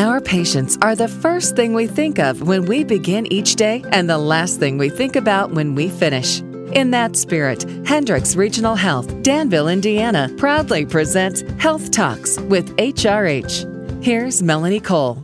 Our patients are the first thing we think of when we begin each day and the last thing we think about when we finish. In that spirit, Hendricks Regional Health, Danville, Indiana, proudly presents Health Talks with HRH. Here's Melanie Cole.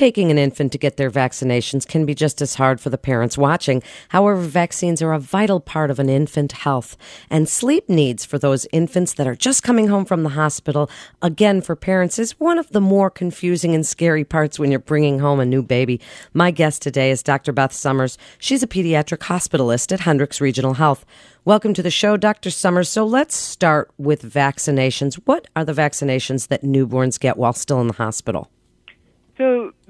Taking an infant to get their vaccinations can be just as hard for the parents watching. However, vaccines are a vital part of an infant health and sleep needs for those infants that are just coming home from the hospital. Again, for parents is one of the more confusing and scary parts when you're bringing home a new baby. My guest today is Dr. Beth Summers. She's a pediatric hospitalist at Hendricks Regional Health. Welcome to the show, Dr. Summers. So let's start with vaccinations. What are the vaccinations that newborns get while still in the hospital?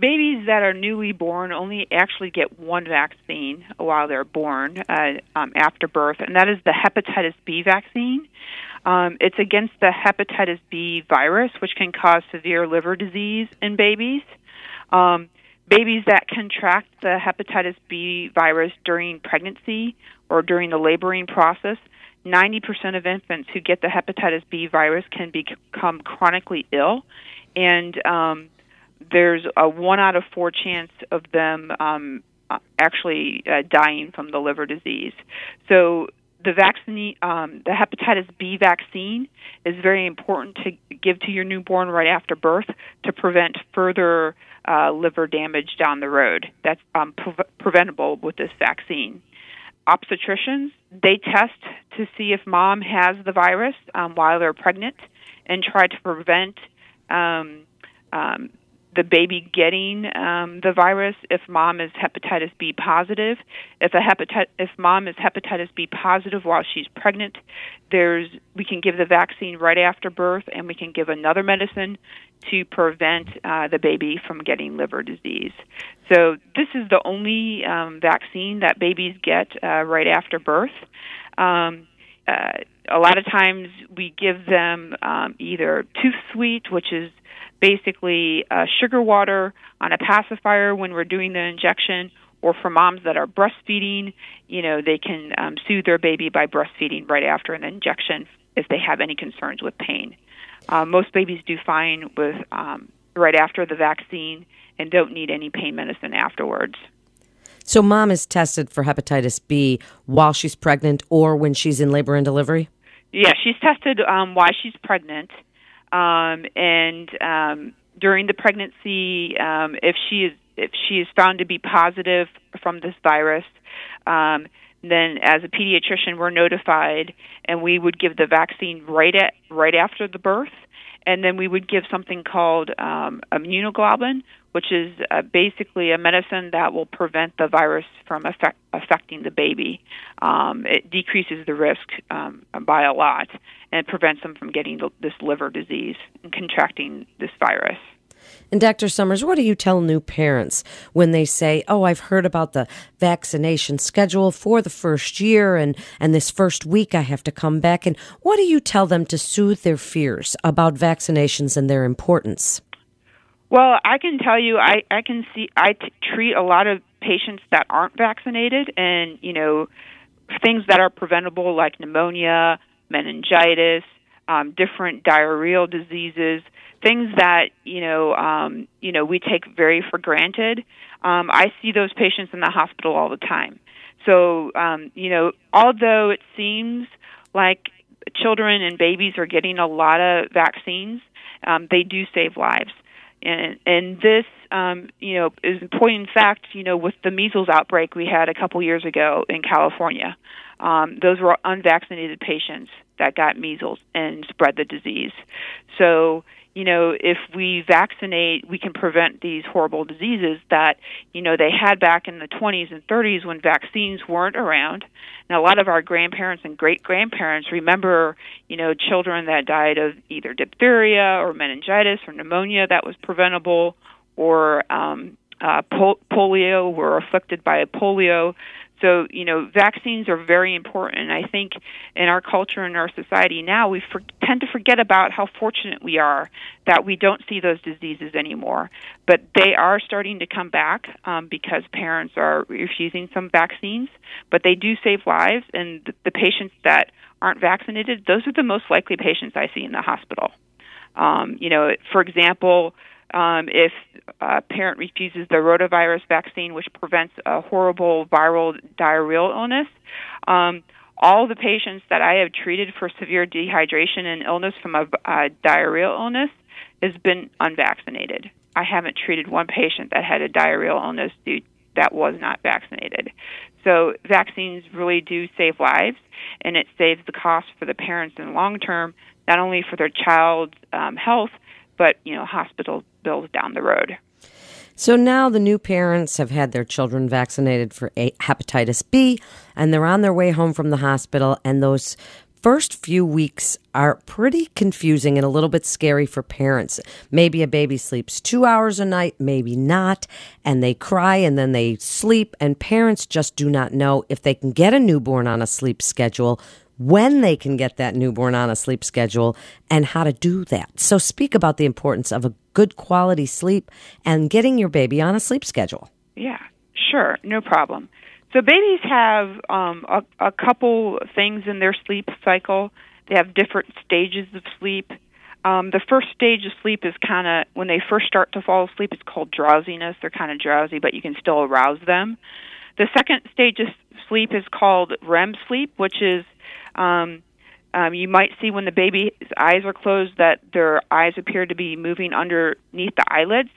Babies that are newly born only actually get one vaccine while they're born uh, um, after birth, and that is the hepatitis B vaccine. Um, it's against the hepatitis B virus, which can cause severe liver disease in babies. Um, babies that contract the hepatitis B virus during pregnancy or during the laboring process 90% of infants who get the hepatitis B virus can become chronically ill, and um, there's a one out of four chance of them um, uh, actually uh, dying from the liver disease. So the vaccine, um, the hepatitis B vaccine, is very important to give to your newborn right after birth to prevent further uh, liver damage down the road. That's um, pre- preventable with this vaccine. Obstetricians they test to see if mom has the virus um, while they're pregnant and try to prevent um, um, the baby getting um, the virus if mom is hepatitis B positive. If a hepatit- if mom is hepatitis B positive while she's pregnant, there's we can give the vaccine right after birth, and we can give another medicine to prevent uh, the baby from getting liver disease. So this is the only um, vaccine that babies get uh, right after birth. Um, uh, a lot of times we give them um, either tooth sweet, which is basically uh, sugar water on a pacifier when we're doing the injection, or for moms that are breastfeeding, you know, they can um, soothe their baby by breastfeeding right after an injection if they have any concerns with pain. Uh, most babies do fine with um, right after the vaccine and don't need any pain medicine afterwards. So, mom is tested for hepatitis B while she's pregnant or when she's in labor and delivery? Yeah, she's tested um, while she's pregnant um, and um, during the pregnancy, um, if she is if she is found to be positive from this virus, um, then as a pediatrician, we're notified, and we would give the vaccine right at right after the birth, and then we would give something called um, immunoglobulin, which is uh, basically a medicine that will prevent the virus from affect, affecting the baby. Um, it decreases the risk um, by a lot and it prevents them from getting this liver disease and contracting this virus. And Dr. Summers, what do you tell new parents when they say, "Oh, I've heard about the vaccination schedule for the first year and and this first week I have to come back." And what do you tell them to soothe their fears about vaccinations and their importance? Well, I can tell you, I I can see I t- treat a lot of patients that aren't vaccinated, and you know, things that are preventable like pneumonia, meningitis, um, different diarrheal diseases, things that you know um, you know we take very for granted. Um, I see those patients in the hospital all the time. So um, you know, although it seems like children and babies are getting a lot of vaccines, um, they do save lives and and this um, you know is important. In fact, you know, with the measles outbreak we had a couple years ago in California, um, those were unvaccinated patients that got measles and spread the disease. So you know, if we vaccinate, we can prevent these horrible diseases that, you know, they had back in the 20s and 30s when vaccines weren't around. Now, a lot of our grandparents and great grandparents remember, you know, children that died of either diphtheria or meningitis or pneumonia that was preventable, or um, uh, polio were afflicted by polio. So, you know, vaccines are very important. I think in our culture and our society now, we for, tend to forget about how fortunate we are that we don't see those diseases anymore. But they are starting to come back um, because parents are refusing some vaccines, but they do save lives. And the, the patients that aren't vaccinated, those are the most likely patients I see in the hospital. Um, you know, for example, Um, if a parent refuses the rotavirus vaccine, which prevents a horrible viral diarrheal illness, um, all the patients that I have treated for severe dehydration and illness from a, a diarrheal illness has been unvaccinated. I haven't treated one patient that had a diarrheal illness due that was not vaccinated. So vaccines really do save lives, and it saves the cost for the parents in the long term, not only for their child's um, health, but you know hospital bills down the road. So now the new parents have had their children vaccinated for hepatitis B, and they're on their way home from the hospital, and those first few weeks are pretty confusing and a little bit scary for parents. Maybe a baby sleeps two hours a night, maybe not, and they cry and then they sleep, and parents just do not know if they can get a newborn on a sleep schedule. When they can get that newborn on a sleep schedule and how to do that. So, speak about the importance of a good quality sleep and getting your baby on a sleep schedule. Yeah, sure, no problem. So babies have um, a, a couple things in their sleep cycle. They have different stages of sleep. Um, the first stage of sleep is kind of when they first start to fall asleep. It's called drowsiness. They're kind of drowsy, but you can still arouse them. The second stage of sleep is called REM sleep, which is um, um, you might see when the baby's eyes are closed that their eyes appear to be moving underneath the eyelids,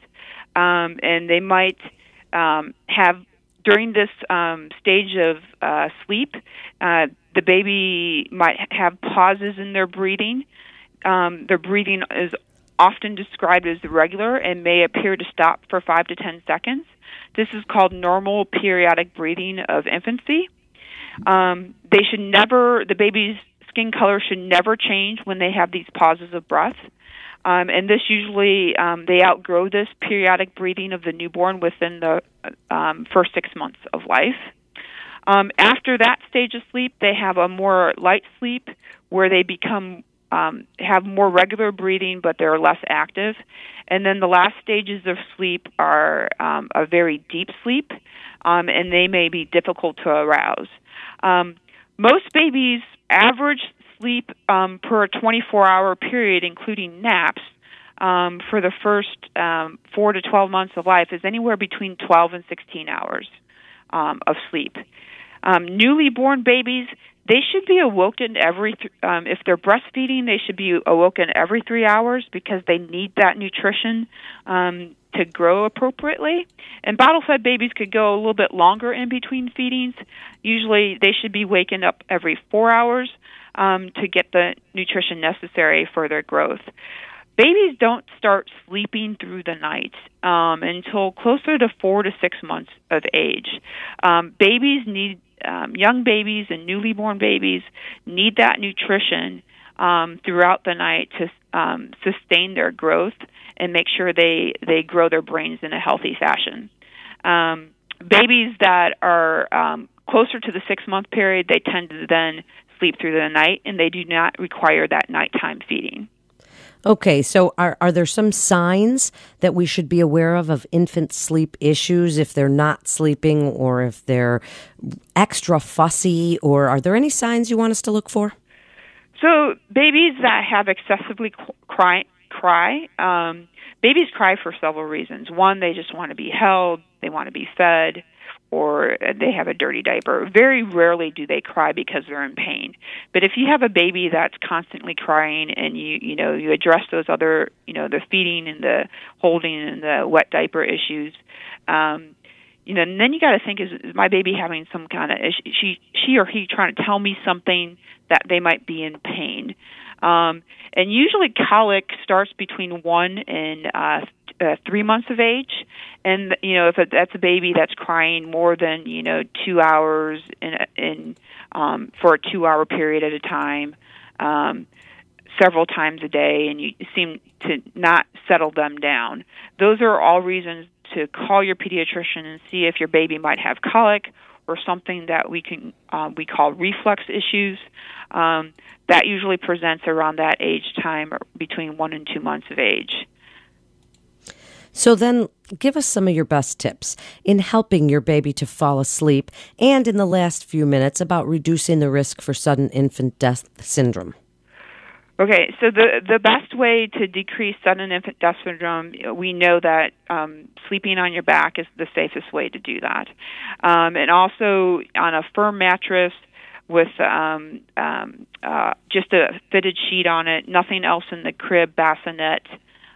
um, and they might um, have during this um, stage of uh, sleep, uh, the baby might have pauses in their breathing. Um, their breathing is often described as irregular and may appear to stop for five to ten seconds. This is called normal periodic breathing of infancy. Um, they should never, the baby's skin color should never change when they have these pauses of breath. Um, and this usually um, they outgrow this periodic breathing of the newborn within the um, first six months of life. Um, after that stage of sleep, they have a more light sleep where they become um, have more regular breathing, but they're less active. And then the last stages of sleep are um, a very deep sleep, um, and they may be difficult to arouse. Um, most babies' average sleep um, per 24 hour period, including naps, um, for the first um, four to 12 months of life is anywhere between 12 and 16 hours um, of sleep. Um, newly born babies, they should be awoken every, th- um, if they're breastfeeding, they should be awoken every three hours because they need that nutrition um, to grow appropriately. And bottle fed babies could go a little bit longer in between feedings. Usually they should be wakened up every four hours um, to get the nutrition necessary for their growth. Babies don't start sleeping through the night um, until closer to four to six months of age. Um, babies need, um, young babies and newly born babies need that nutrition um, throughout the night to um, sustain their growth and make sure they, they grow their brains in a healthy fashion. Um, babies that are um, closer to the six month period, they tend to then sleep through the night and they do not require that nighttime feeding. Okay, so are, are there some signs that we should be aware of of infant sleep issues if they're not sleeping or if they're extra fussy, or are there any signs you want us to look for? So, babies that have excessively cry, cry um, babies cry for several reasons. One, they just want to be held, they want to be fed or they have a dirty diaper. Very rarely do they cry because they're in pain. But if you have a baby that's constantly crying and you you know you address those other you know the feeding and the holding and the wet diaper issues, um, you know, and then you got to think is, is my baby having some kind of issue? She she or he trying to tell me something that they might be in pain. Um, and usually colic starts between one and uh, uh, three months of age, and you know if it, that's a baby that's crying more than you know two hours in in um, for a two-hour period at a time, um, several times a day, and you seem to not settle them down. Those are all reasons to call your pediatrician and see if your baby might have colic or something that we can um, we call reflux issues. Um, that usually presents around that age time, between one and two months of age. So then give us some of your best tips in helping your baby to fall asleep and in the last few minutes about reducing the risk for sudden infant death syndrome. Okay, so the the best way to decrease sudden infant death syndrome, we know that um, sleeping on your back is the safest way to do that, um, and also on a firm mattress with um, um, uh, just a fitted sheet on it, nothing else in the crib bassinet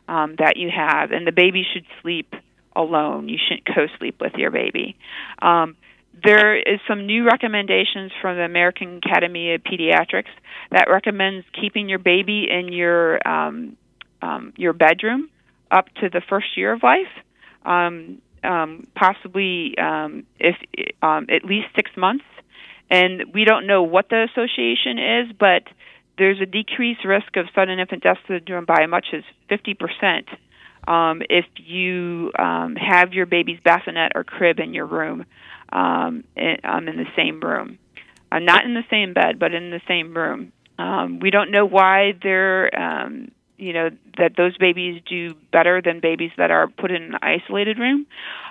um, that you have, and the baby should sleep alone. You shouldn't co-sleep with your baby. Um, there is some new recommendations from the American Academy of Pediatrics that recommends keeping your baby in your um, um, your bedroom up to the first year of life, um, um, possibly um, if um, at least six months. And we don't know what the association is, but there's a decreased risk of sudden infant death syndrome by as much as 50 percent um, if you um, have your baby's bassinet or crib in your room, um, in, um, in the same room. Uh, not in the same bed, but in the same room. Um, we don't know why they're, um, you know, that those babies do better than babies that are put in an isolated room.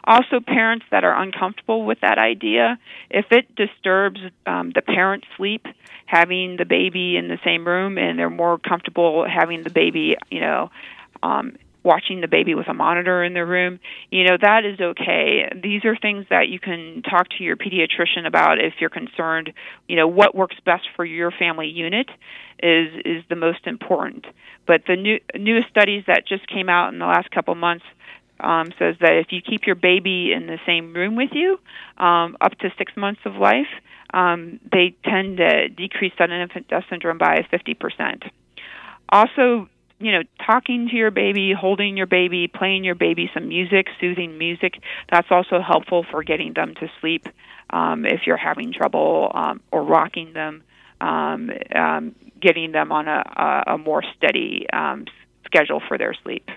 Also, parents that are uncomfortable with that idea, if it disturbs um, the parent's sleep, having the baby in the same room, and they're more comfortable having the baby, you know, um, watching the baby with a monitor in their room, you know, that is okay. These are things that you can talk to your pediatrician about if you're concerned, you know, what works best for your family unit is is the most important. But the new newest studies that just came out in the last couple months um, says that if you keep your baby in the same room with you um, up to six months of life, um, they tend to decrease sudden infant death syndrome by 50%. Also, you know, talking to your baby, holding your baby, playing your baby some music, soothing music, that's also helpful for getting them to sleep um, if you're having trouble um, or rocking them, um, um, getting them on a, a, more steady um, schedule for their sleep.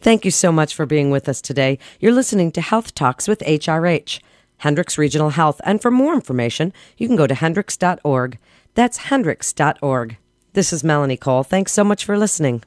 Thank you so much for being with us today. You're listening to Health Talks with HRH, Hendricks Regional Health. And for more information, you can go to hendricks.org. That's hendricks.org. This is Melanie Cole. Thanks so much for listening.